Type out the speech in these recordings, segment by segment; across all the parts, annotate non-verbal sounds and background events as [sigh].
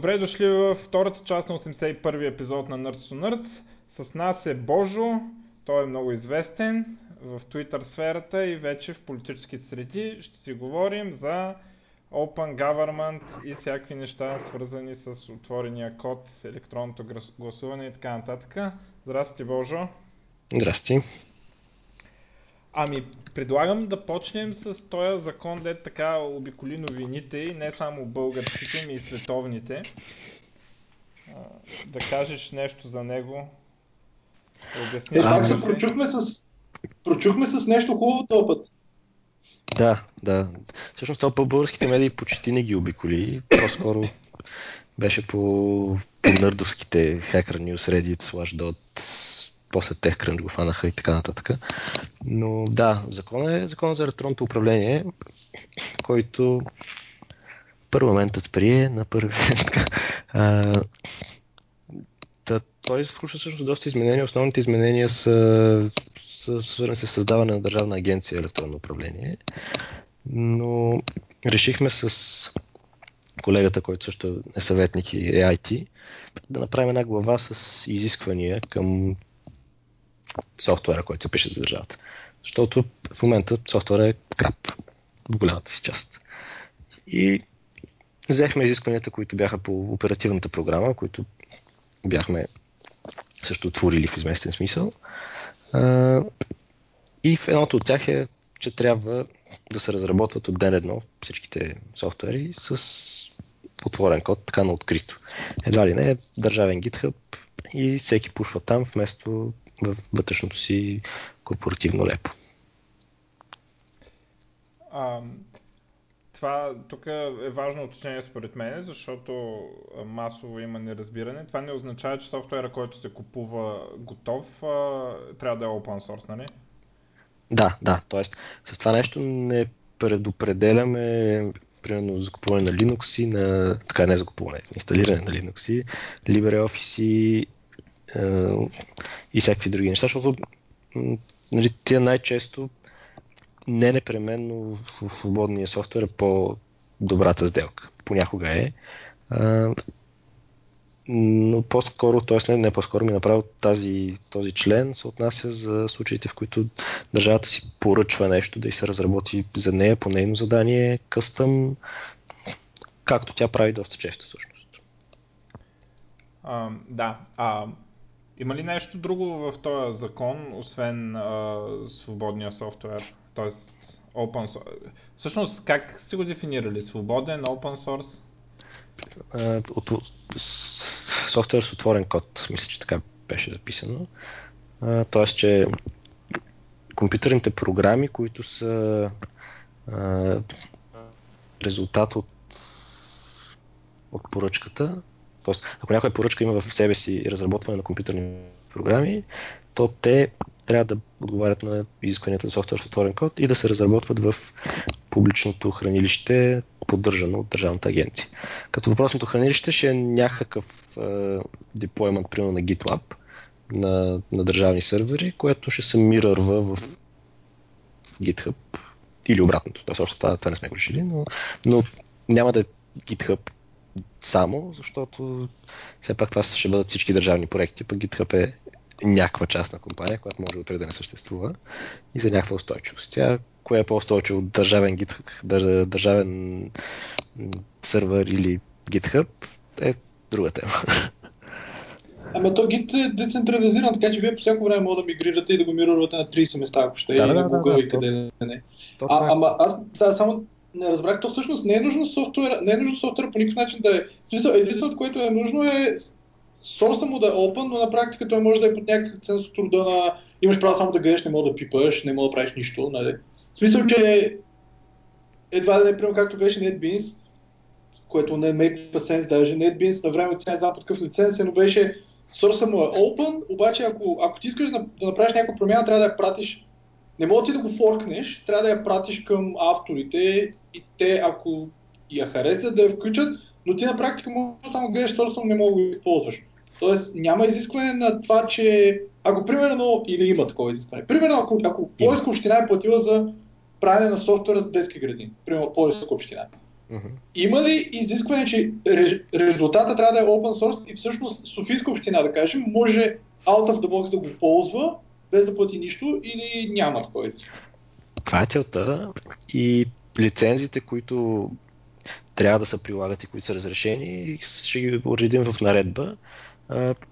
Добре дошли във втората част на 81-и епизод на Nerds to Nerds. С нас е Божо, той е много известен в Twitter сферата и вече в политически среди. Ще си говорим за Open Government и всякакви неща, свързани с отворения код, електронното гласуване и така нататък. Здрасти, Божо. Здрасти. Ами, предлагам да почнем с този закон, де така обиколи новините и не само българските, ми и световните. Да кажеш нещо за него. Обясни. Е, пак се прочухме с, прочухме с нещо хубаво този път. Да, да. Всъщност това по българските медии почти не ги обиколи. По-скоро беше по, по нърдовските Hacker News, Reddit, Slashdot, после TechCrunch го фанаха и така нататък. Но да, закон е закон за електронното управление, който парламентът прие на първи. [laughs] Та, той включва всъщност доста изменения. Основните изменения са, са свързани с създаване на Държавна агенция електронно управление. Но решихме с колегата, който също е съветник и е IT, да направим една глава с изисквания към софтуера, който се пише за държавата. Защото в момента софтуера е крап в голямата си част. И взехме изискванията, които бяха по оперативната програма, които бяхме също отворили в изместен смисъл. И в едното от тях е, че трябва да се разработват от ден едно всичките софтуери с отворен код, така на открито. Едва ли не държавен GitHub и всеки пушва там, вместо в вътрешното си корпоративно лепо. А, това тук е важно уточнение според мен, защото масово има неразбиране. Това не означава, че софтуера, който се купува готов, трябва да е open source, нали? Да, да. Тоест, с това нещо не предопределяме примерно закупуване на Linux и на... Така не закупуване, инсталиране на Linux и LibreOffice и и всякакви други неща, защото нали, тия най-често не непременно в свободния софтуер е по-добрата сделка. Понякога е. Но по-скоро, т.е. Не, не по-скоро ми направо тази, този член се отнася за случаите, в които държавата си поръчва нещо да и се разработи за нея по нейно задание, къстъм, както тя прави доста често всъщност. А, да. А, има ли нещо друго в този закон, освен а, свободния софтуер, т.е. open source? Всъщност, как сте го дефинирали? Свободен, open source? От, софтуер с отворен код, мисля, че така беше записано. Тоест, че компютърните програми, които са резултат от, от поръчката, Тоест, ако някоя поръчка има в себе си разработване на компютърни програми, то те трябва да отговарят на изискванията за софтуер в отворен код и да се разработват в публичното хранилище, поддържано от Държавната агенция. Като въпросното хранилище ще е някакъв е, деплоймент, примерно на GitLab, на, на държавни сервери, което ще се мирърва в, в GitHub или обратното. Тоест, това, това не сме го решили, но, но няма да е GitHub само, защото все пак това ще бъдат всички държавни проекти, пък GitHub е някаква частна компания, която може утре да не съществува и за някаква устойчивост. Тя, кое е по-устойчиво от държавен, GitHub, държавен сервер или GitHub, е друга тема. Ама то Git е децентрализиран, така че вие по всяко време може да мигрирате и да го мирувате на 30 места, ако ще, да, и да, Google да, и къде да не. А, е. ама аз да, само не разбрах, то всъщност не е нужно софтуера, не е нужно софтуера по никакъв начин да е. Смисъл, единственото, което е нужно е сорса му да е open, но на практика той може да е под някакъв ценз от труда на имаш право само да гледаш, не мога да пипаш, не мога да правиш нищо. Нали? В смисъл, че едва да не примерно както беше NetBeans, което не make sense даже. NetBeans на време не знам под какъв лиценз е, но беше сорса му е open, обаче ако, ако ти искаш да, да направиш някаква промяна, трябва да я пратиш не мога ти да го форкнеш, трябва да я пратиш към авторите и те, ако я харесат, да я включат, но ти на практика може само гледаш сорса, не мога да го използваш. Тоест няма изискване на това, че ако примерно, или има такова изискване, примерно ако, ако Плойска община е платила за правене на софтуера за детски градини, примерно Плойска община, Mm-hmm. Има ли изискване, че резултата трябва да е open source и всъщност Софийска община, да кажем, може out of the box да го ползва, без да плати нищо или няма такова Това е целта и лицензите, които трябва да се прилагат и които са разрешени, ще ги уредим в наредба.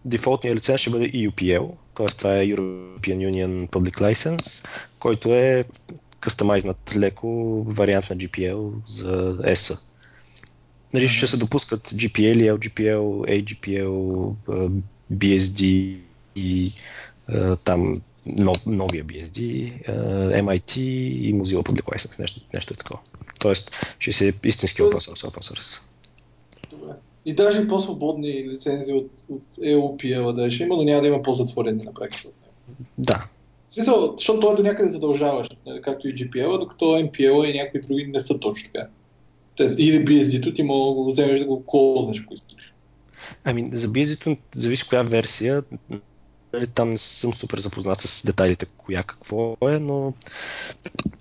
Дефолтният лиценз ще бъде EUPL, т.е. това е European Union Public License, който е кастомайзнат леко вариант на GPL за ESA. Нали, ще се допускат GPL, LGPL, AGPL, BSD и там новия BSD, MIT и Mozilla Public License, нещо, нещо е такова. Тоест, ще се истински open source. Open source. Добре. И даже по-свободни лицензии от, от EOPL да ще има, но няма да има по-затворени на практика. Да. В смисъл, защото той е до някъде задължаващ, нали, както и GPL, докато MPL и някои други не са точно така. Или BSD-то ти мога да го вземеш да го клознеш, ако искаш. Ами, за BSD-то зависи коя версия. Нали, там не съм супер запознат с детайлите коя какво е, но,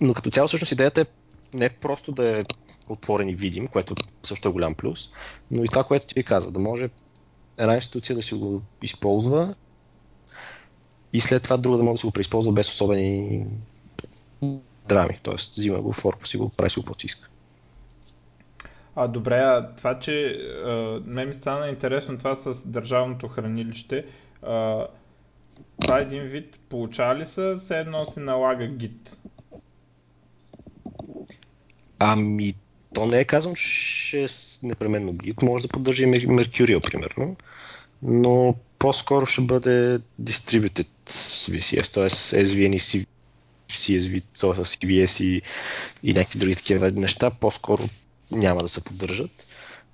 но като цяло всъщност идеята е не просто да е отворен и видим, което също е голям плюс, но и това, което ти каза, да може една институция да си го използва и след това друга да може да се го преизползва без особени драми. Тоест, взима го в Орпус и го прави си каквото иска. А, добре, а това, че а, мен ми стана интересно това с държавното хранилище. А, това е един вид, получава ли се, все едно се налага гид? Ами, то не е казвам, че е непременно гид. Може да поддържа и Mercurial, примерно. Но по-скоро ще бъде distributed VCS, т.е. SVN и CSV, CVS и, и някакви други такива неща, по-скоро няма да се поддържат.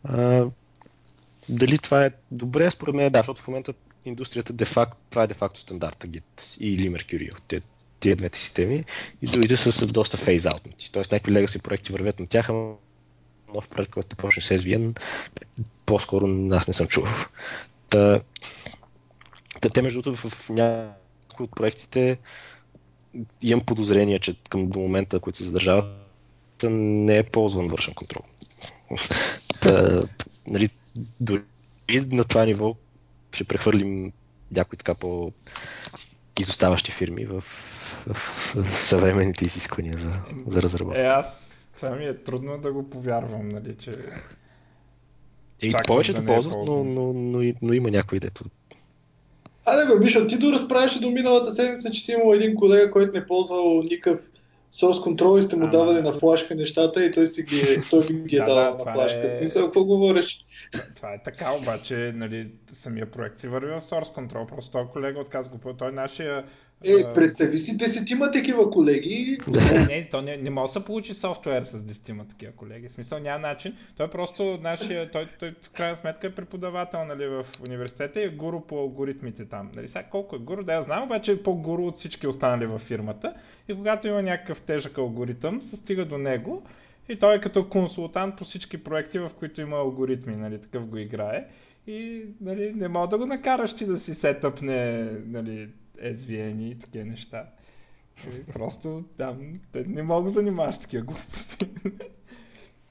А, дали това е добре? Според мен е да, защото в момента индустрията де-факто, това е де-факто стандарта Git или Mercurial, те, тия двете системи и другите са, са доста фейзаутнати. Тоест някакви legacy проекти вървят на тях, но нов проект, който почне с SVN, по-скоро аз не съм чувал. Та, та, те между другото в някои от проектите имам подозрение, че към до момента, които се задържават, не е ползван вършен контрол. Та, нали, дори на това ниво ще прехвърлим някои така по изоставащи фирми в, в, в съвременните изисквания за, за разработка. Е, аз това ми е трудно да го повярвам, нали, че... И повечето да е ползват, но, но, но, но, има някои, дето а, не бе, Мишо, ти до разправяше до миналата седмица, че си имал един колега, който не ползвал никакъв source control сте му давали на флашка нещата и той, си ги, той ви ги е [laughs] дал на флашка. Е... Смисъл, какво говориш? Това е така, обаче, нали, самия проект си върви в source control, просто този колега отказва го, той е нашия е, представи си десетима такива колеги. Не, не, то не, не може да се получи софтуер с десетима такива колеги. В смисъл няма начин. Той е просто нашия, той, той в крайна сметка е преподавател нали, в университета и е гуру по алгоритмите там. Нали, сега колко е гуру, да я знам, обаче е по-гуру от всички останали във фирмата. И когато има някакъв тежък алгоритъм, се стига до него и той е като консултант по всички проекти, в които има алгоритми, нали, такъв го играе. И нали, не мога да го накараш ти да си сетъпне нали, SVN и такива неща. И просто там те не мога да занимаваш такива глупости. [laughs]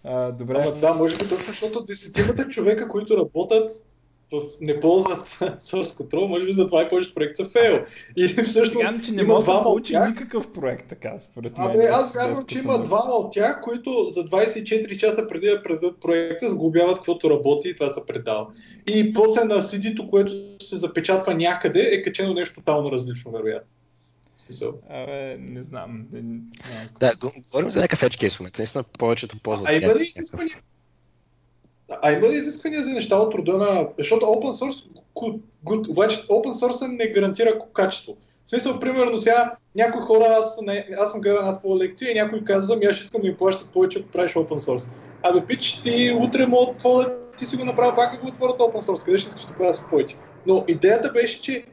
А, добре. Ама да, може би точно защото десетимата човека, които работят не ползват [laughs] source control, може би затова и повечето проекти са фейл. И всъщност Сега, че не има да получи тях... никакъв проект така, според мен. Абе, аз вярвам, че има двама от тях, които за 24 часа преди да предадат проекта, сглобяват каквото работи и това са предал. И после на CD-то, което се запечатва някъде, е качено нещо тотално различно, вероятно. Абе, не знам. Не, да, говорим за някакъв edge case в момента. Наистина повечето ползват. А има ли изисквания? А има ли изисквания за неща от рода на... Защото open source, good, обаче open source не гарантира качество. В смисъл, примерно сега някои хора, аз, не, аз съм гледал една твоя лекция и някой каза, ми аз искам да ми плащат повече, ако правиш open source. Абе, пич, ти утре мога твоя ти си го направил пак да го отворят open source, къде ще искаш да плащаш повече. Но идеята беше, че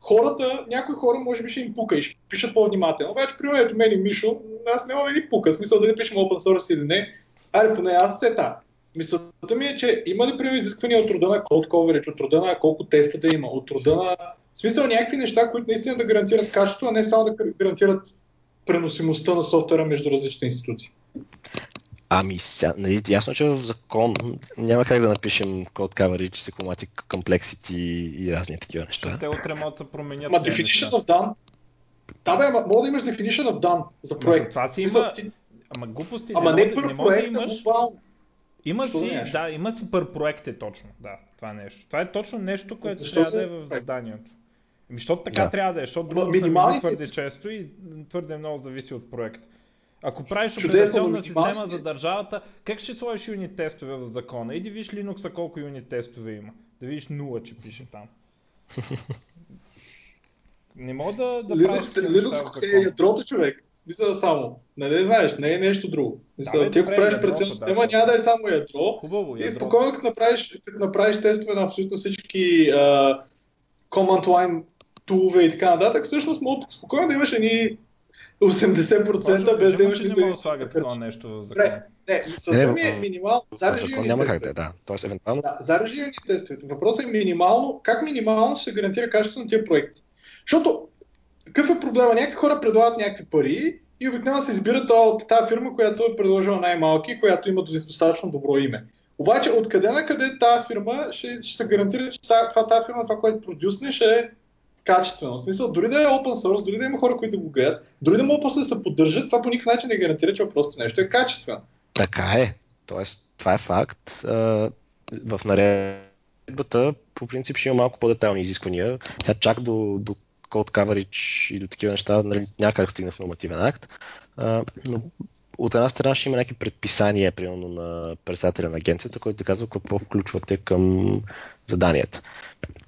хората, някои хора може би ще им пука и ще пишат по-внимателно. Обаче, примерно, ето мен и Мишо, аз няма да ни пука, смисъл да пишем open source или не. Аре, поне аз се та. Мисълта ми е, че има ли примерно изисквания от рода на code coverage, от рода на колко теста да има, от рода на в смисъл някакви неща, които наистина да гарантират качество, а не само да гарантират преносимостта на софтуера между различни институции. Ами, ся, нали, ясно, че в закон няма как да напишем код coverage, sequomatic complexity и разни такива неща. Те утре могат да променят. Ма definition of done. Да, бе, мога да имаш definition of done за проект. Това си има... Ама глупости. Ама не, не пър проект, да имаш... глобално. Има си, да, има си пър проект е точно, да, това нещо. Това е точно нещо, което Защо трябва да е в заданието. Ами, защото така да. трябва да е, защото друго минимални... твърде често и твърде много зависи от проект. Ако правиш операционна система за държавата, как ще сложиш юнит тестове в закона? Иди виж Linux колко юнит тестове има. Да видиш нула, че пише там. [laughs] Не мога да, да Linux, правиш... Linux е ядрото човек. Мисля само. Не да знаеш, не е нещо друго. Мисля, да, ти ако правиш операционна система, да, няма да е само ядро. Хубаво, ядро. И спокойно, като направиш, като направиш тестове на абсолютно всички uh, command line тулове и така нататък, всъщност мога спокойно да имаш едни 80% без да имаш нито един. слагат такова нещо в закона. Не, мисълта ми е минимално. За закон няма как да е, да. Тоест, евентуално... Да, тестове. Въпросът е минимално, как минимално ще се гарантира качеството на тия проекти. Защото, какъв е проблема? Някакви хора предлагат някакви пари и обикновено се избира тази фирма, която е предложила най-малки, която има достатъчно добро име. Обаче, откъде на къде тази фирма ще, ще се гарантира, че това, тази фирма, това, което продюсне, ще е качествено. В смисъл, дори да е open source, дори да има хора, които го гледат, дори да могат после да се поддържат, това по никакъв начин не гарантира, че просто нещо е качествено. Така е. Тоест, това е факт. В наредбата по принцип ще има малко по-детални изисквания. Сега чак до, до код coverage и до такива неща нали, някак стигне в нормативен акт. но от една страна ще има някакви предписания, примерно на председателя на агенцията, който да казва какво включвате към заданията.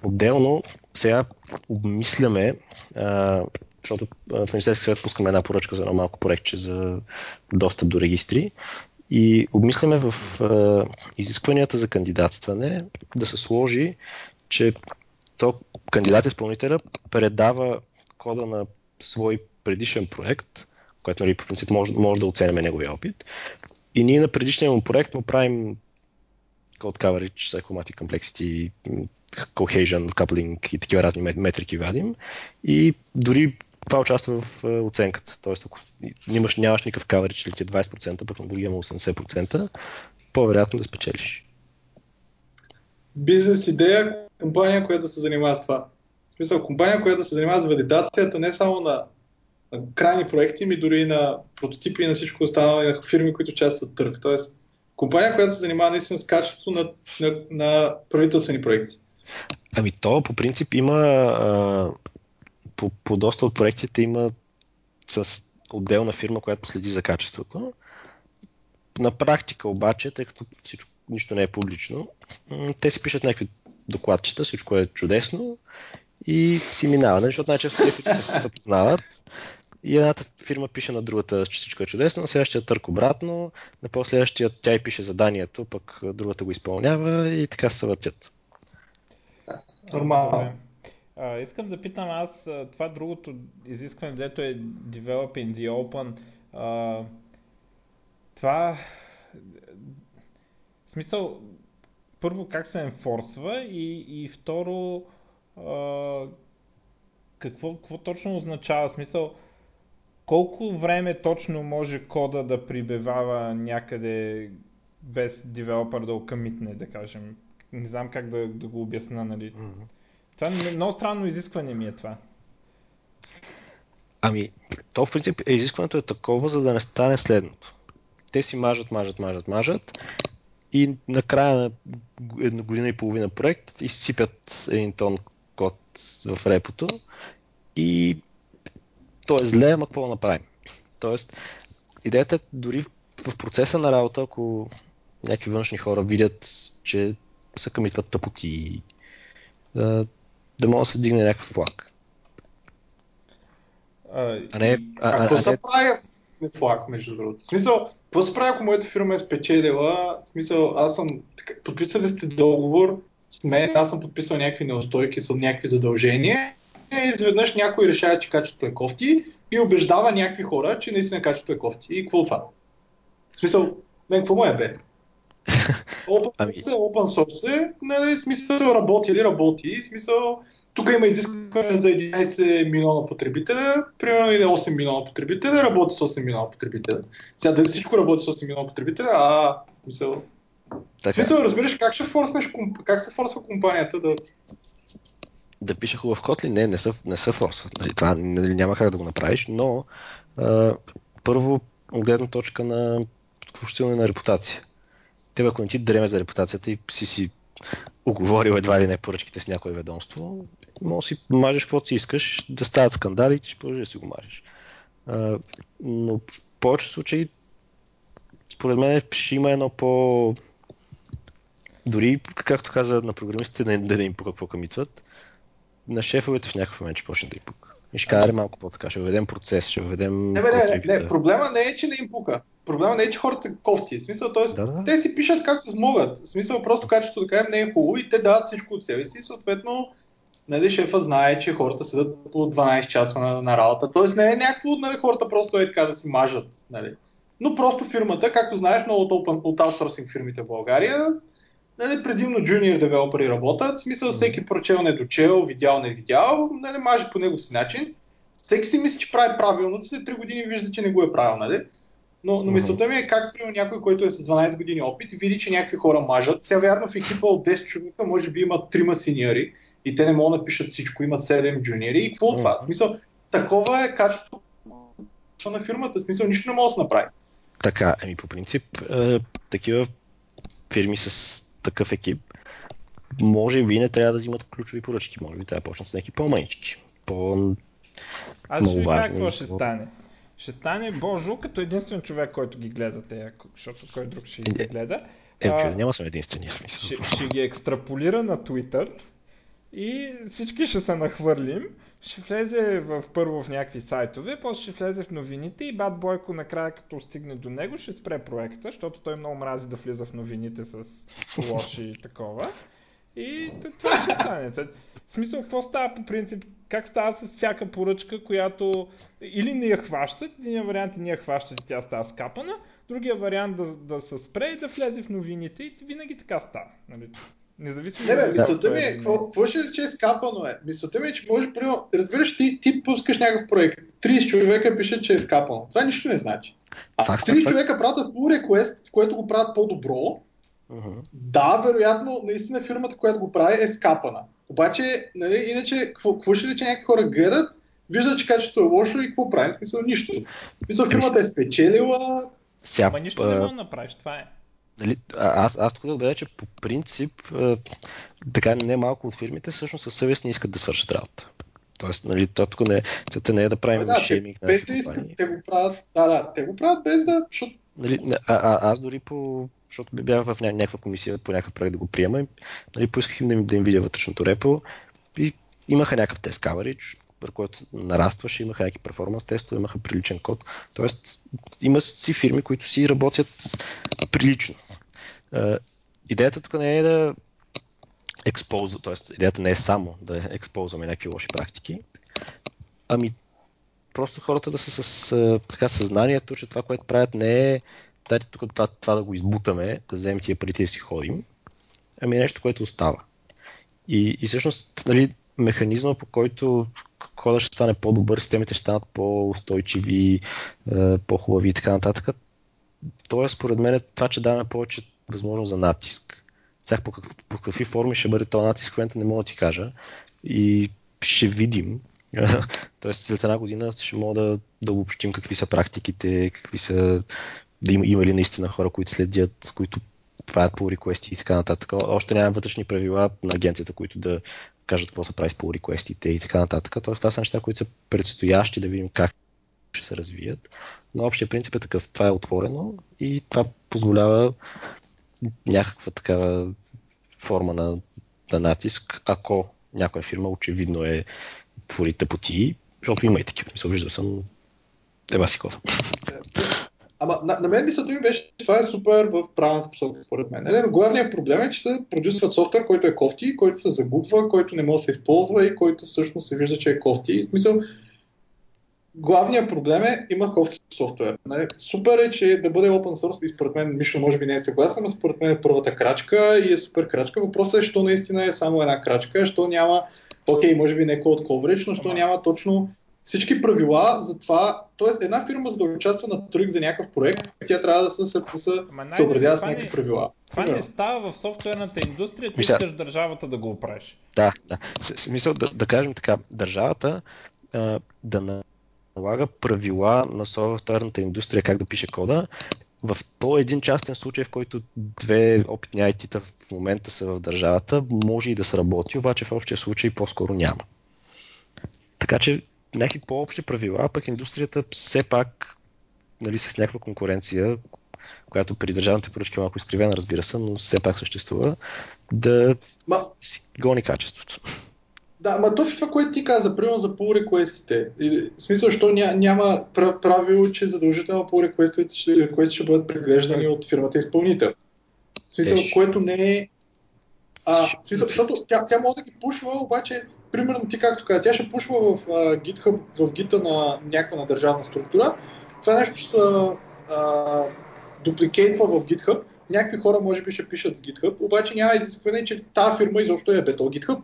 Отделно, сега обмисляме, а, защото в Министерския съвет пускаме една поръчка за едно малко проектче за достъп до регистри и обмисляме в а, изискванията за кандидатстване да се сложи, че то кандидат-изпълнителя предава кода на свой предишен проект, което нали, по принцип може, може да оценим неговия опит. И ние на предишния му проект му правим code coverage, psychomatic complexity, cohesion, coupling и такива разни метрики вадим. И дори това участва в оценката. Тоест, ако нямаш, нямаш никакъв coverage или ти е 20%, пък на другия има 80%, по-вероятно да спечелиш. Бизнес идея, компания, която се занимава с това. В смисъл, компания, която се занимава с валидацията не само на, на крайни проекти, ми дори на прототипи и на всичко останало, и на фирми, които участват в търг. Тоест, компания, която се занимава наистина с качеството на, на, на правителствени проекти. Ами то по принцип има а, по, по доста от проектите има с отделна фирма, която следи за качеството. На практика обаче, тъй като всичко, нищо не е публично, те си пишат някакви докладчета, всичко е чудесно и си минава, нали? защото най-често те, които се познават, и едната фирма пише на другата, че всичко е чудесно, на следващия търк обратно, на последващия тя и пише заданието, пък другата го изпълнява и така се въртят. Нормално. А, искам да питам аз, това другото изискване, дето е Developing the Open, а, това в смисъл, първо как се енфорсва и, и второ а, какво, какво точно означава? В смисъл, колко време точно може кода да прибивава някъде без девелопър да окъмитне, да кажем? Не знам как да, да го обясна, нали? Mm-hmm. Това е много странно изискване ми е това. Ами, то в принцип е изискването е такова, за да не стане следното. Те си мажат, мажат, мажат, мажат и накрая на една година и половина проект изсипят един тон код в репото и то е зле, ама какво направим? Тоест, идеята е дори в процеса на работа, ако някакви външни хора видят, че се къмитват тъпоти, да, да може да се дигне някакъв флаг. А, а не, а, какво се прави флаг, между другото? В смисъл, какво се прави, ако моята фирма е спечелила? В смисъл, аз съм, подписали сте договор с мен, аз съм подписал някакви неустойки с някакви задължения и изведнъж някой решава, че качеството е кофти и убеждава някакви хора, че наистина качеството е кофти. И какво това? В смисъл, мен какво му е бе? [laughs] Open ами... source е open source, е, нали, смисъл работи или работи, смисъл тук има изискване за 11 милиона потребителя, примерно или 8 милиона потребителя, работи с 8 милиона потребителя. Сега дали всичко работи с 8 милиона потребителя, а, смисъл, така. смисъл, разбираш как ще форснеш, как се форсва компанията да... Да пише хубав код ли? Не, не са, не са форсват. Нали, това нали, няма как да го направиш, но а, първо от гледна точка на включително на репутация. Те ако не ти дреме за репутацията и си си оговорил едва ли не поръчките с някое ведомство, може да си мажеш каквото си искаш, да стават скандали и ти ще продължиш да си го мажеш. А, но в повечето случаи, според мен, ще има едно по... Дори, както каза на програмистите, да, да, да им по какво камитват, на шефовете в някакъв момент ще почне да им пука. И ще кажа малко по-така, ще въведем процес, ще въведем... Не, не, не, не, проблема не е, че не им пука. Проблема не е, че хората са кофти. В смисъл, т.е. Да, да. те си пишат както могат. В смисъл, просто качеството да кажем не е хубаво и те дават всичко от себе си. Съответно, нали, шефа знае, че хората седат по 12 часа на, на работа. Тоест не е някакво, нали, хората просто е така да си мажат. Нали. Но просто фирмата, както знаеш, много от, open, от аутсорсинг фирмите в България, нали, предимно junior девелопери работят, в смисъл всеки прочел не дочел, видял не видял, нали, маже по него си начин. Всеки си мисли, че прави правилно, след 3 години вижда, че не го е правил. Нали? Но, но мисълта ми е как при някой, който е с 12 години опит, види, че някакви хора мажат. Сега вярно в екипа от 10 човека може би има 3 синьори и те не могат да пишат всичко, има 7 джуниори. И какво от това? Смисъл, такова е качеството на фирмата, смисъл нищо не може да се направи. Така, ами по принцип, е, такива фирми с такъв екип, може би не трябва да взимат ключови поръчки, може би трябва да почнат с някакви по-манички, по Аз ще кажа какво ще стане ще стане Божо като единствен човек, който ги гледа те, защото кой друг ще ги е, гледа. Е, че няма съм единствения смисъл. Ще, ще ги екстраполира на Twitter и всички ще се нахвърлим. Ще влезе в, първо в някакви сайтове, после ще влезе в новините и Бат Бойко накрая като стигне до него ще спре проекта, защото той много мрази да влиза в новините с лоши и такова. И това ще стане. В смисъл, какво става по принцип? Как става с всяка поръчка, която или не я хващат, един вариант е не я хващат и тя става скапана, другия вариант да, да се спре и да влезе в новините и винаги така става. Нали? Независимо. Не, бе, мисълта ми е, какво ще рече е скапано е? Мисълта ми е, че може, примерно, разбираш, ти, ти пускаш някакъв проект, 30 човека пишат, че е скапано. Това нищо не значи. А 30 човека правят pull request, в което го правят по-добро, Uh-huh. Да, вероятно, наистина фирмата, която го прави, е скапана. Обаче, нали, иначе, какво, ще ли, че някакви хора гледат, виждат, че качеството е лошо и какво прави? Смисъл, нищо. Смисъл, фирмата е спечелила. Сега, Ама нищо не мога да направиш, това е. Нали, аз, аз тук да отбележа, че по принцип, така не малко от фирмите всъщност със съвест не искат да свършат работа. Тоест, нали, то тук не, целта не е да правим да, шейминг на без да искат, те го правят, да, да, те го правят без да, защото... Нали, а, а, аз дори по, защото бях в някаква комисия по някакъв проект да го приема. Нали, поисках им да им, да им видя вътрешното репо и имаха някакъв тест coverage, който нарастваше, имаха някакви перформанс тестове, имаха приличен код. Тоест, има си фирми, които си работят прилично. Идеята тук не е да експозваме, т.е. идеята не е само да експозваме някакви лоши практики, ами просто хората да са с така съзнанието, че това, което правят не е дайте тук това, това да го избутаме, да вземем тия парите и си ходим, ами нещо, което остава. И, и всъщност, нали, механизма, по който кода ще стане по-добър, системите ще станат по-устойчиви, е, по-хубави и така нататък. То е според мен това, че даваме повече възможност за натиск. Сега по, как, по какви форми ще бъде този натиск, в момента не мога да ти кажа. И ще видим. [laughs] Тоест след една година ще мога да, да обобщим какви са практиките, какви са да има, има ли наистина хора, които следят, които правят по реквести и така нататък. Още няма вътрешни правила на агенцията, които да кажат какво се прави с по реквестите и така нататък. Тоест това са неща, които са предстоящи да видим как ще се развият. Но общия принцип е такъв. Това е отворено и това позволява някаква такава форма на, на натиск, ако някоя фирма очевидно е твори тъпоти, защото има и такива. Мисля, виждал съм Еба си кода. Ама на, на мен мисълта ми беше, това е супер в правилната посока, според мен. Нали? Главният проблем е, че се продюсват софтуер, който е кофти, който се загубва, който не може да се използва и който всъщност се вижда, че е кофти. В смисъл, главният проблем е, има кофти софтуер. Нали? Супер е, че да бъде open source и според мен Мишо може би не е съгласен, но според мен е първата крачка и е супер крачка. Въпросът е, що наистина е само една крачка, що няма, окей, може би не код coverage, но що няма точно всички правила за това, т.е. една фирма за да участва на тръг за някакъв проект, тя трябва да се, съобразява с някакви правила. Това не става в софтуерната индустрия, ти искаш държавата да го оправиш. Да, да. Смисъл да, да кажем така, държавата а, да налага правила на софтуерната индустрия как да пише кода, в то един частен случай, в който две опитни IT-та в момента са в държавата, може и да се работи, обаче в общия случай по-скоро няма. Така че някакви по-общи правила, пък индустрията все пак нали, с някаква конкуренция, която при държавните поръчки е малко изкривена, разбира се, но все пак съществува, да Ма... си гони качеството. Да, ма точно това, което ти каза, примерно за pull request В смисъл, що ня, няма правило, че задължително pull request ще, ще бъдат преглеждани от фирмата изпълнител. В смисъл, Еш. което не е... А, в смисъл, защото тя, тя може да ги пушва, обаче, примерно ти както каза, тя ще пушва в uh, GitHub, в гита на някаква на държавна структура. Това нещо ще се дупликейтва в GitHub. Някакви хора може би ще пишат в GitHub, обаче няма изискване, че тази фирма изобщо е бето GitHub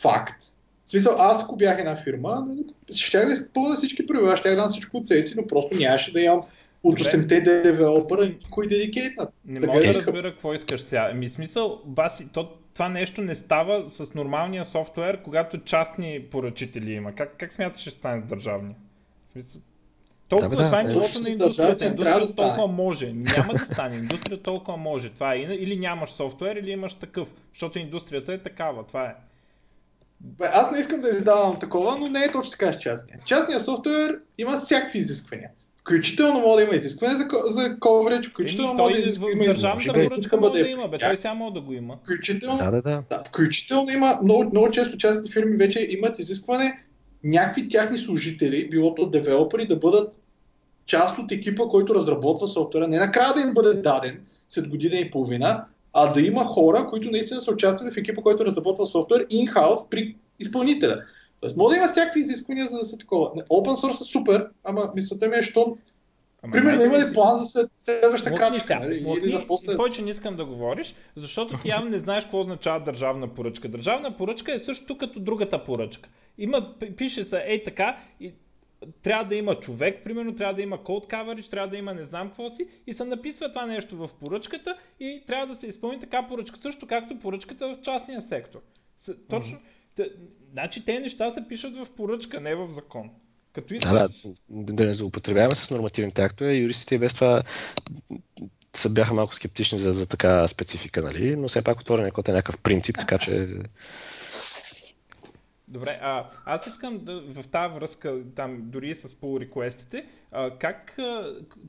факт. В смисъл, аз ако бях една фирма, ще да изпълня всички правила, ще да дам всичко от себе си, но просто нямаше да имам от 8-те девелопера никой дедикейтнат. Не мога да разбера какво искаш сега. Ми смисъл, баси, то, това нещо не става с нормалния софтуер, когато частни поръчители има. Как, как смяташ, ще стане с държавни? толкова да, това е нивото на индустрията. Индустрията да толкова може. Няма да стане. Индустрията толкова може. Това е. Или нямаш софтуер, или имаш такъв. Защото индустрията е такава. Това е. Бе, аз не искам да издавам такова, но не е точно така с частния. Частният софтуер има всякакви изисквания. Включително може да има изискване за, за coverage, включително може да изискване. Да, може да има, бе, той само да го има. Включително, да, да, да. да включително има, много, много често частните фирми вече имат изискване някакви тяхни служители, било то девелопери, да бъдат част от екипа, който разработва софтуера, не накрая да им бъде даден след година и половина, а да има хора, които наистина са участвали в екипа, който разработва софтуер in-house при изпълнителя. Тоест, може да има всякакви изисквания, за да се такова. Open source е супер, ама мисълта ми е, що Примерно има ли план за следваща крачка? Нали? Или за после... Повече не искам да говориш, защото ти явно не знаеш какво означава държавна поръчка. Държавна поръчка е също като другата поръчка. Има, пише се ей така и трябва да има човек, примерно трябва да има code coverage, трябва да има не знам какво си и се написва това нещо в поръчката и трябва да се изпълни така поръчка, също както поръчката в частния сектор. Точно, mm-hmm. Значи те неща се пишат в поръчка, не в закон. Като искаш... Да, да, да не злоупотребяваме с нормативните актове. Юристите и без това са бяха малко скептични за, за така специфика, нали? но все пак отворен код е някакъв принцип, така че Добре, а, аз искам да, в тази връзка, там дори с pull request как,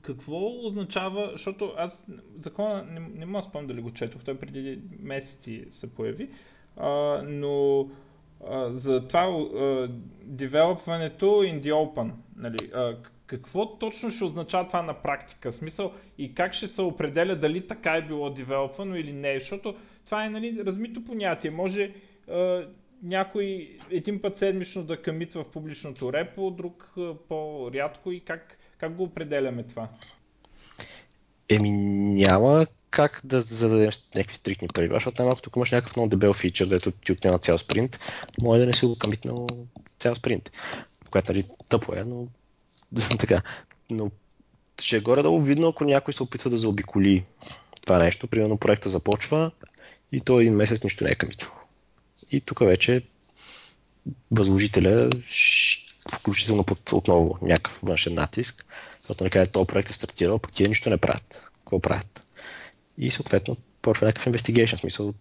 какво означава, защото аз закона не, не мога да спомня дали го четох, той преди месеци се появи, а, но за това девелопването in the open, нали, какво точно ще означава това на практика? Смисъл и как ще се определя дали така е било девелопвано или не, защото това е нали, размито понятие. Може а, някой един път седмично да камитва в публичното репо, друг по-рядко и как, как го определяме това? Еми няма как да зададем някакви стрикни правила, защото най-малко тук имаш някакъв много дебел фичър, дето ти отнема цял спринт, може да не си го камитнал цял спринт, което нали тъпо е, но да съм така. Но ще е горе-долу видно, ако някой се опитва да заобиколи това нещо. Примерно проекта започва и то един месец нищо не е камитвал. И тук вече възложителя, включително под отново някакъв външен натиск, защото каже, този проект е стартирал, пък тия нищо не правят. Какво правят? И съответно почва някакъв инвестигейшн, в смисъл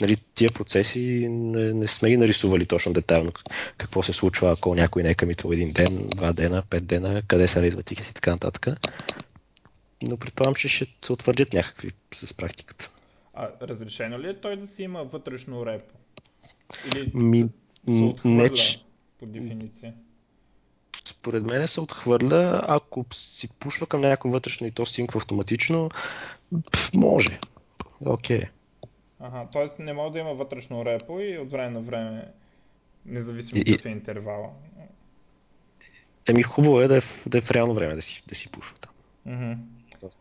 нали, тия процеси не, не сме ги нарисували точно детайлно какво се случва, ако някой не е камитвал един ден, два дена, пет дена, къде се резват тихи и така нататък. Но предполагам, че ще се утвърдят някакви с практиката. А разрешено ли е той да си има вътрешно репо? Или Ми, не, че... по дефиниция? Според мен се отхвърля, ако си пушва към някакво вътрешно и то синква автоматично, може. Окей. Okay. Ага, т.е. не може да има вътрешно репо и от време на време, независимо и, какъв е интервала. Еми хубаво е да е в, да е в реално време да си, да си пушва там. Mm-hmm.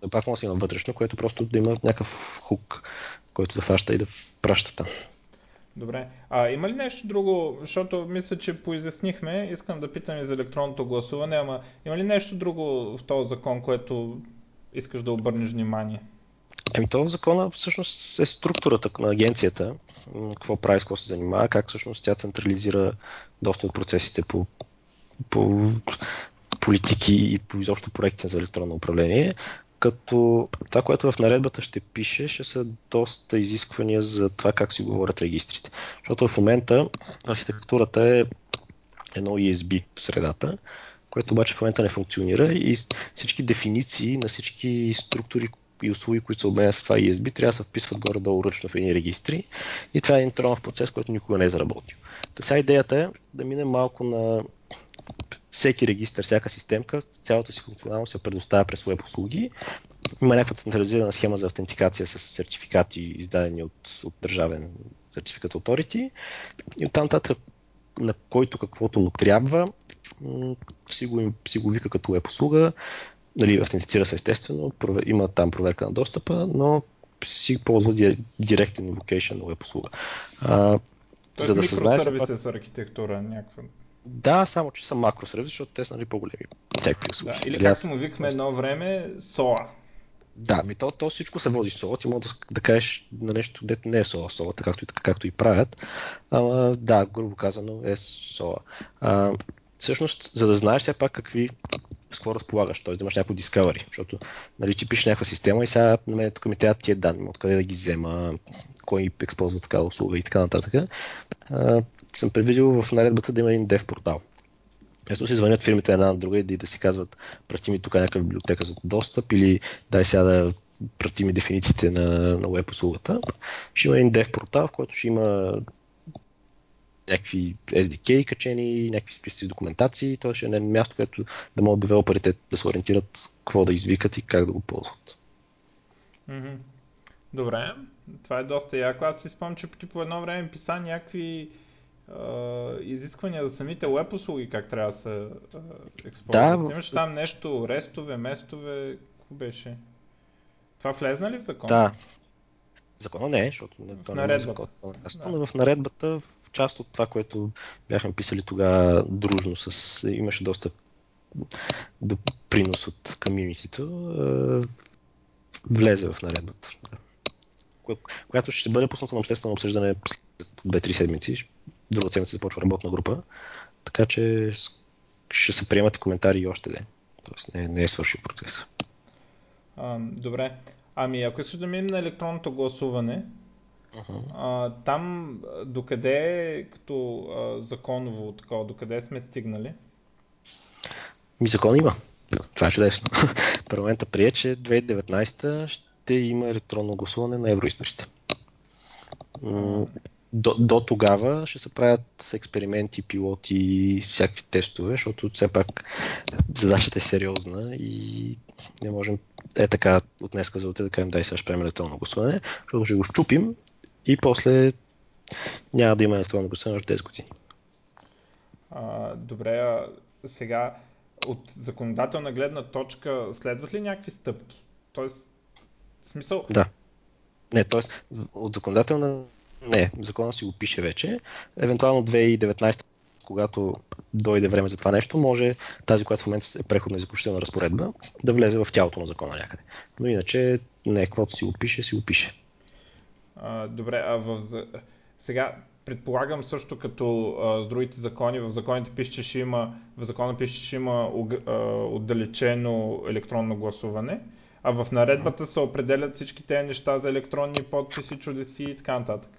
Да пак може да има вътрешно, което просто да има някакъв хук, който да фаща и да праща там. Добре. А има ли нещо друго, защото мисля, че поизяснихме, искам да питам и за електронното гласуване, ама има ли нещо друго в този закон, което искаш да обърнеш внимание? Еми, това в закона всъщност е структурата на агенцията, какво прави, с какво се занимава, как всъщност тя централизира доста от процесите по, по политики и по изобщо проекти за електронно управление, като това, което в наредбата ще пише, ще са доста изисквания за това как си говорят регистрите. Защото в момента архитектурата е едно ESB в средата, което обаче в момента не функционира и всички дефиниции на всички структури и услуги, които се обменят в това ESB, трябва да се вписват горе-долу ръчно в едни регистри и това е един тронов процес, който никога не е заработил. Та сега идеята е да мине малко на всеки регистр, всяка системка, цялата си функционалност се предоставя през веб услуги. Има някаква централизирана схема за автентикация с сертификати, издадени от, от държавен сертификат Authority. И оттам нататък на който каквото му трябва, си го, си го вика като веб услуга, нали, автентицира се естествено, има там проверка на достъпа, но си ползва директен invocation на веб услуга. А, за да се знае... Пак... за архитектура някаква. Да, само че са макросервиси, защото те са нали, по-големи. услуги. Да, или нали, както му викаме едно време, SOA. Да, ми то, то всичко се води соло. Ти може да, да кажеш на нещо, дето не е соло, соло, както, както и правят. Ама да, грубо казано е соло. А, всъщност, за да знаеш все пак какви с какво разполагаш, т.е. да имаш някакво discovery, защото нали, ти пишеш някаква система и сега на мен тук ми трябва тия данни, откъде да ги взема, кой използва такава услуга и така нататък. А, съм предвидил в наредбата да има един dev портал. Ето си звънят фирмите една на друга и да, да си казват, прати ми тук някаква библиотека за достъп или дай сега да прати ми дефинициите на, на услугата. Ще има един dev портал, в който ще има някакви SDK качени, някакви списъци с документации. Това ще е място, където да могат девелоперите да се ориентират какво да извикат и как да го ползват. Mm-hmm. Добре, това е доста яко. Аз си спомням, че по едно време писа някакви изисквания за самите веб услуги, как трябва да се експлуатират. Да, Имаш там нещо, рестове, местове, какво беше? Това влезна ли в закон? Да. Закона не е, защото не, то не е закон. Да. Но в наредбата, в част от това, което бяхме писали тогава дружно, с, имаше доста до принос от комьюнитито, влезе в наредбата. Да. Която ще бъде пусната на обществено обсъждане след 2-3 седмици друга седмица започва работна група, така че ще се приемат коментари и още ден. Тоест не, не е свършил процеса. А, добре. Ами ако искаш да минем на електронното гласуване, uh-huh. а, там докъде като а, законово такова, докъде сме стигнали? Ми закон има. Това е чудесно. [laughs] Парламента прие, че 2019 ще има електронно гласуване на евроизточите до, до тогава ще се правят експерименти, пилоти и всякакви тестове, защото все пак задачата е сериозна и не можем е така от днеска за утре да кажем дай сега ще правим електронно гласуване, защото ще го щупим и после няма да има електронно гласуване още 10 години. А, добре, а сега от законодателна гледна точка следват ли някакви стъпки? Тоест, в смисъл... Да. Не, т.е. от законодателна не, закона си го пише вече. Евентуално 2019 когато дойде време за това нещо, може тази, която в момента е преходна и заключителна разпоредба, да влезе в тялото на закона някъде. Но иначе не, каквото си го пише, си го пише. А, добре, а в... сега предполагам също като а, с другите закони, в законите пише, че ще има, в закона пише, че ще има а, отдалечено електронно гласуване, а в наредбата се определят всички тези неща за електронни подписи, чудеси и така нататък.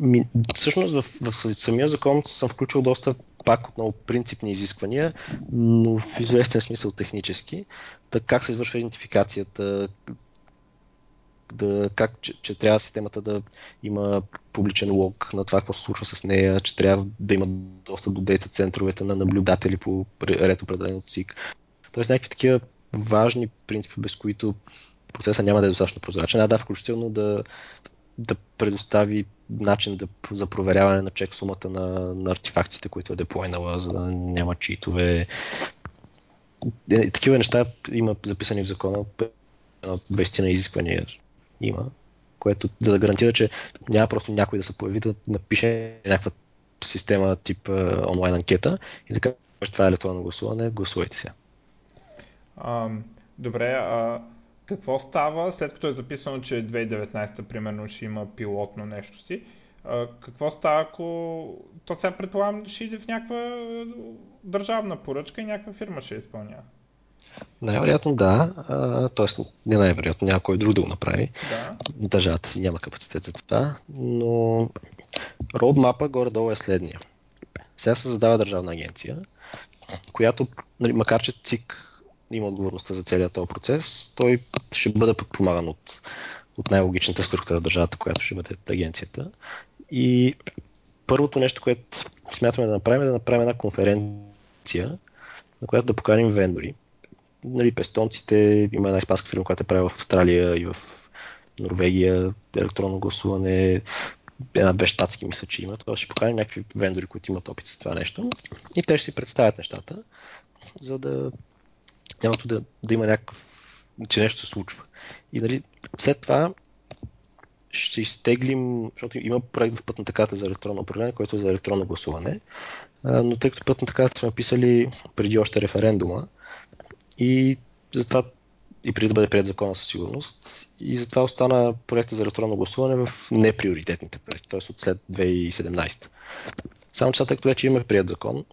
Ми, всъщност в, в самия закон съм включил доста пак отново принципни изисквания, но в известен смисъл технически. Так, как се извършва идентификацията, да, как, че, че трябва системата да има публичен лог на това, какво се случва с нея, че трябва да има достъп до дейта центровете на наблюдатели по ред определен от СИК. Тоест някакви такива важни принципи, без които процесът няма да е достатъчно прозрачен. А да, включително да да предостави начин да, за проверяване на чек сумата на, на артефактите, които е деплойнала, за да няма читове. Е, такива неща има записани в закона, 20 на изисквания има, което за да гарантира, че няма просто някой да се появи да напише някаква система тип онлайн анкета и да каже, това е електронно гласуване, гласувайте се. добре, а какво става след като е записано, че 2019 примерно ще има пилотно нещо си? А, какво става, ако то сега предполагам ще иде в някаква държавна поръчка и някаква фирма ще изпълнява? Най-вероятно да, т.е. не най-вероятно, някой друг да го направи. Да. Държавата си няма капацитет за това, но родмапа горе-долу е следния. Сега се задава държавна агенция, която, нали, макар че ЦИК има отговорността за целият този процес, той ще бъде подпомаган от, от най-логичната структура в държавата, която ще бъде агенцията. И първото нещо, което смятаме да направим е да направим една конференция, на която да поканим вендори. Нали, пестонците, има една испанска фирма, която е правила в Австралия и в Норвегия електронно гласуване, една-две щатски мисля, че има. Това ще поканим някакви вендори, които имат опит с това нещо. И те ще си представят нещата, за да нямато да, да има някакъв, че нещо се случва. И нали, след това ще изтеглим, защото има проект в пътната карта за електронно управление, който е за електронно гласуване, но тъй като пътната карта сме написали преди още референдума и затова и преди да бъде прият закона със сигурност. И затова остана проекта за електронно гласуване в неприоритетните проекти, т.е. от след 2017. Само че тъй като вече имаме прият закон,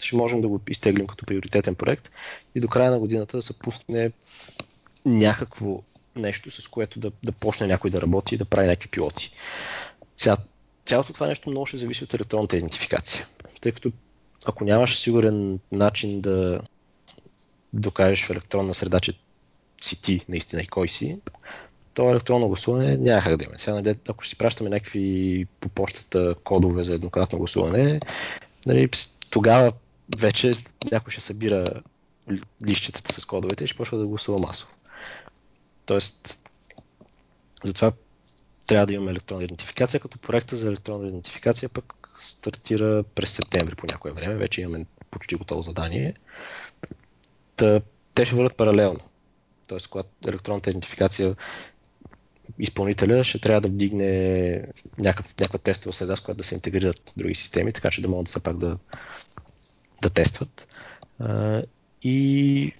ще можем да го изтеглим като приоритетен проект и до края на годината да се пусне някакво нещо, с което да, да почне някой да работи и да прави някакви пилоти. Сега, цялото това нещо много ще зависи от електронната идентификация. Тъй като ако нямаш сигурен начин да докажеш в електронна среда, че си ти наистина и кой си, то електронно гласуване няма как да има. Сега, ако ще си пращаме някакви по почтата кодове за еднократно гласуване, нали, тогава вече някой ще събира лищетата с кодовете и ще почва да гласува масово. Тоест, затова трябва да имаме електронна идентификация, като проекта за електронна идентификация пък стартира през септември по някое време. Вече имаме почти готово задание. Та, те ще върват паралелно. Тоест, когато електронната идентификация изпълнителя ще трябва да вдигне някакъв, някаква тестова среда, с която да се интегрират други системи, така че да могат все пак да, да тестват. и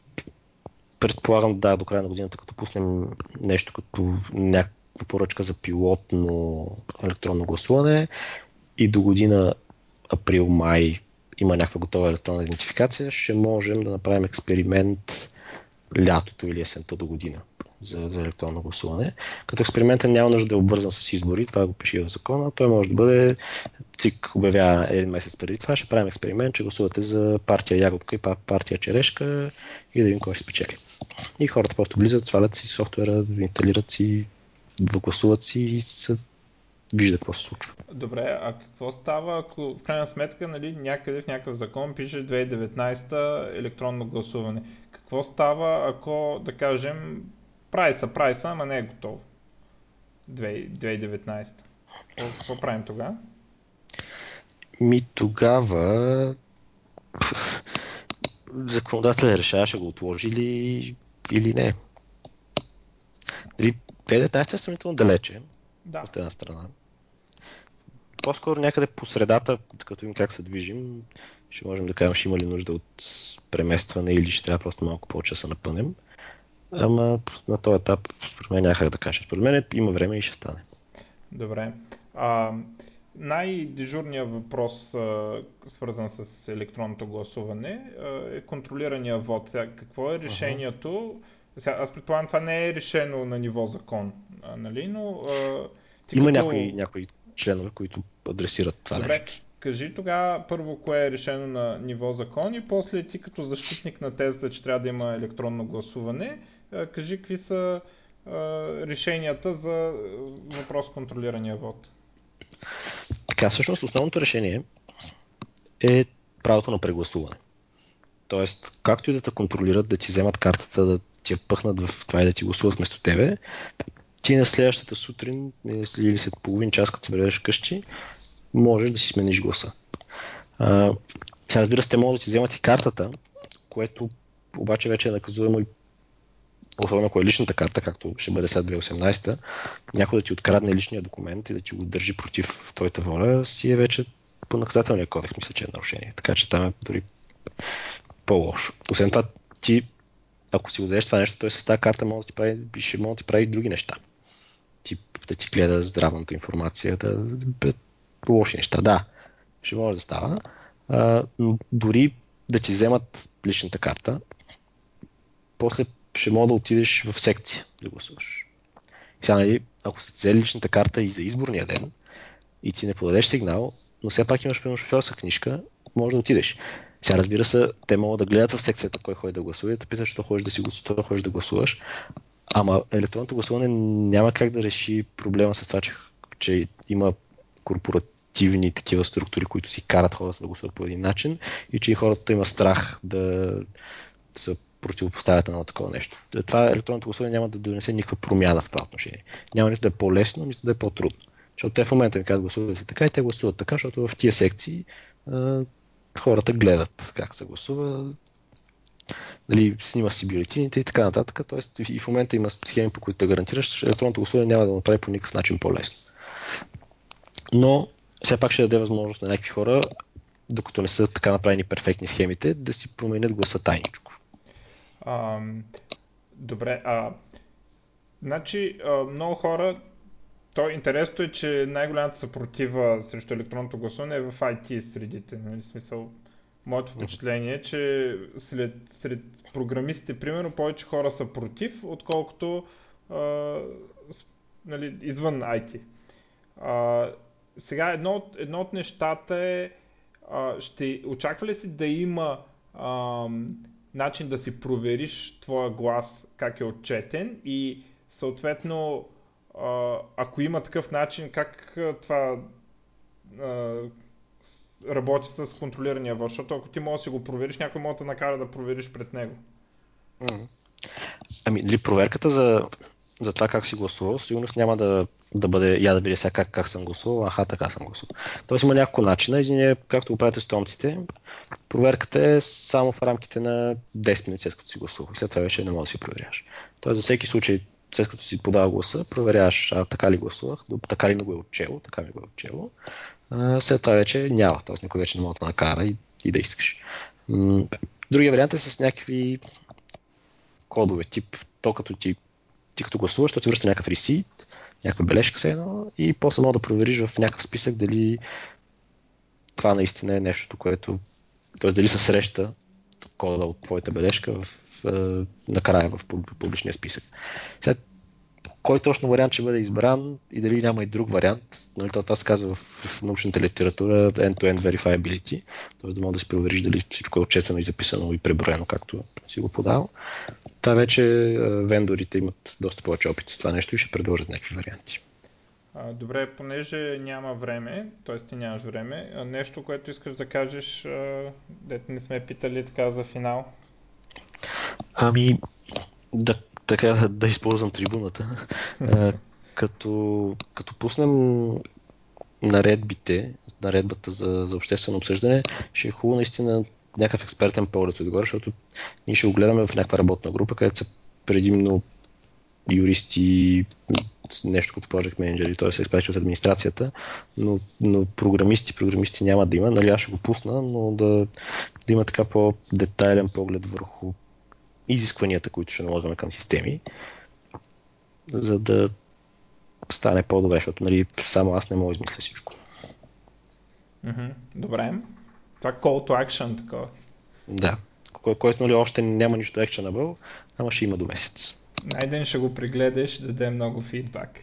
предполагам, да, до края на годината, като пуснем нещо като някаква поръчка за пилотно електронно гласуване и до година април-май има някаква готова електронна идентификация, ще можем да направим експеримент лятото или есента до година за, за електронно гласуване. Като експериментът няма нужда да е обвързан с избори, това го пише в закона, той може да бъде, ЦИК обявява един месец преди това, ще правим експеримент, че гласувате за партия Ягодка и партия Черешка и да видим кой ще спечели. И хората просто влизат, свалят си софтуера, инсталират си, гласуват си и се вижда какво се случва. Добре, а какво става, ако в крайна сметка нали, някъде в някакъв закон пише 2019 електронно гласуване? Какво става, ако, да кажем, прави са, прави са, ама не е готово? 2019. Какво правим тогава? Ми тогава законодателя решава, ще го отложи или, или не. Дали 2019 е сравнително далече, да. от една страна. По-скоро някъде по средата, като им как се движим, ще можем да кажем, ще има ли нужда от преместване или ще трябва просто малко повече да се напънем. Ама на този етап, според мен, няма да кажа. Според мен има време и ще стане. Добре. А, най-дежурният въпрос, свързан с електронното гласуване, е контролирания вод. Сега, какво е решението? Сега, аз предполагам, това не е решено на ниво закон, нали? но... А, Има като... някои, някои членове, които адресират това Добре. нещо. Кажи тогава първо кое е решено на ниво закон и после ти като защитник на тезата, че трябва да има електронно гласуване, кажи какви са решенията за въпрос контролирания вод. Така, всъщност основното решение е правото на прегласуване. Тоест, както и да те контролират, да ти вземат картата, да ти я пъхнат в това и да ти гласуват вместо тебе, ти на следващата сутрин или след половин час, като се преведеш къщи, можеш да си смениш гласа. А, сега разбира се, те могат да ти вземат и картата, което обаче вече е наказуемо и особено ако е личната карта, както ще бъде след 2018, някой да ти открадне личния документ и да ти го държи против твоята воля, си е вече по наказателния кодекс, мисля, че е нарушение. Така че там е дори по-лошо. Освен това, ти, ако си го това нещо, той с тази карта може да ти прави, ще може да ти прави и други неща. Ти, да ти гледа здравната информация, да, да, лоши неща. Да, ще може да става. А, но дори да ти вземат личната карта, после ще мога да отидеш в секция да гласуваш. Сега, нали, ако сте взели личната карта и за изборния ден и ти не подадеш сигнал, но все пак имаш примерно шофьорска книжка, може да отидеш. Сега разбира се, те могат да гледат в секцията кой ходи да гласува и да питат, що ходиш да си гласуваш, ходиш да гласуваш. Ама електронното гласуване няма как да реши проблема с това, че, че има корпоративни такива структури, които си карат хората да гласуват по един начин и че и хората има страх да са противопоставят на такова нещо. Това електронното гласуване няма да донесе никаква промяна в това отношение. Няма нито да е по-лесно, нито да е по-трудно. Защото те в момента ми казват гласувате така и те гласуват така, защото в тия секции а, хората гледат как се гласува, дали снима си бюлетините и така нататък. Тоест и в момента има схеми, по които да гарантираш, че електронното гласуване няма да направи по никакъв начин по-лесно. Но все пак ще даде възможност на някакви хора, докато не са така направени перфектни схемите, да си променят гласа тайничко. А, добре, а значи а, много хора то интересното е, че най-голямата съпротива срещу електронното гласуване е в IT средите. Нали? Смисъл, моето впечатление е, че след, сред програмистите, примерно, повече хора са против, отколкото а, нали, извън IT. А, сега едно от, едно от нещата е, а, ще очаква ли си да има а, начин да си провериш твоя глас как е отчетен и съответно ако има такъв начин, как това работи с контролирания вод? Защото ако ти можеш да си го провериш, някой може да накара да провериш пред него. Ами, дали проверката за, за това как си гласувал, сигурно няма да, да бъде я да видя сега как, как съм гласувал, аха, така съм гласувал. Тоест има няколко начина. Един е, както го правите с томците, проверката е само в рамките на 10 минути след като си гласувал. След това вече не можеш да си проверяваш. Тоест за всеки случай след като си подава гласа, проверяваш а, така ли гласувах, така ли ми го е отчело, така ми го е отчело. След това вече няма, т.е. никой вече не може да накара и, и да искаш. Другия вариант е с някакви кодове, тип то като ти, ти като гласуваш, то ти връща някакъв ресит, някаква бележка се едно и после мога да провериш в някакъв списък дали това наистина е нещо, което, т.е. дали се среща кода от твоята бележка в накрая в публичния списък. Сега, кой точно вариант ще бъде избран и дали няма и друг вариант, нали, това се казва в, научната литература end-to-end verifiability, т.е. да можеш да си провериш дали всичко е отчетено и записано и преброено, както си го подал. Та вече вендорите имат доста повече опит с това нещо и ще предложат някакви варианти. Добре, понеже няма време, т.е. ти нямаш време, нещо, което искаш да кажеш, дете не сме питали така за финал? Ами, да, така [laughs] да използвам трибуната. А, като, като пуснем наредбите, наредбата за, за обществено обсъждане, ще е хубаво наистина някакъв експертен поглед отгоре, защото ние ще го гледаме в някаква работна група, където са предимно юристи, нещо като project менеджери, т.е. експерти от администрацията, но, но програмисти, програмисти няма да има. Нали, аз ще го пусна, но да, да има така по-детайлен поглед върху изискванията, които ще налагаме към системи, за да стане по-добре, защото нали, само аз не мога да измисля всичко. Mm-hmm. Добре. Това е call to action такова. Да. Кой, който нали, още няма нищо actionable, ама ще има до месец. Найден ще го прегледаш и ще даде много фидбак.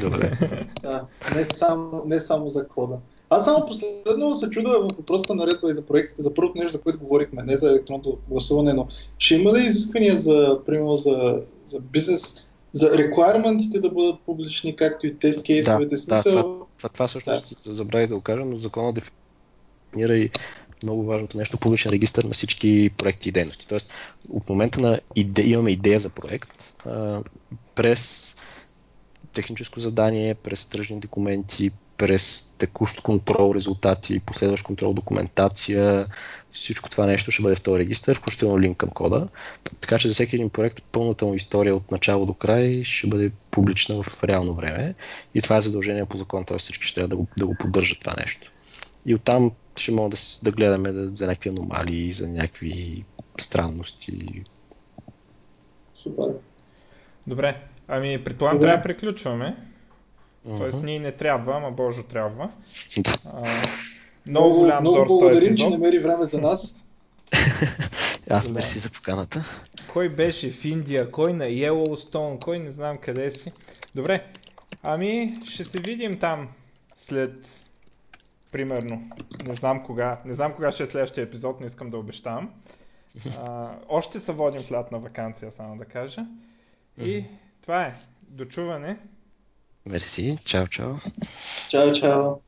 Добре. [laughs] да, не само, не само за кода. Аз само последно се чуда в въпросата наредба и за проектите, за първото нещо, за което говорихме, не за електронното гласуване, но ще има ли изисквания за, примерно, за, за бизнес, за requirementите да бъдат публични, както и тест кейсовете? Да, смисъл... да, това, това, това всъщност да. забравих да го кажа, но закона дефинира и много важното нещо, публичен регистр на всички проекти и дейности. Тоест, от момента на иде, имаме идея за проект, а, през техническо задание, през тръжни документи, през текущ контрол резултати, последващ контрол документация, всичко това нещо ще бъде в този регистр, включително линк към кода. Така че за всеки един проект пълната му история от начало до край ще бъде публична в реално време и това е задължение по закон, т.е. всички ще трябва да го, да го поддържат това нещо. И оттам ще можем да, да гледаме да, за някакви аномалии, за някакви странности. Супер. Добре, ами предполагам трябва да приключваме. Тоест ние не трябва, ама Божо трябва. Да. А, много голям много зор благодарим, че намери време за нас. [laughs] Аз мерси за поканата. Кой беше в Индия, кой на Йеллоустоун, кой не знам къде си. Добре, ами ще се видим там след примерно, не знам кога, не знам кога ще е следващия епизод, не искам да обещавам. А, още се водим в лятна вакансия, само да кажа. И това е. Дочуване. Merci, ciao ciao. Ciao ciao.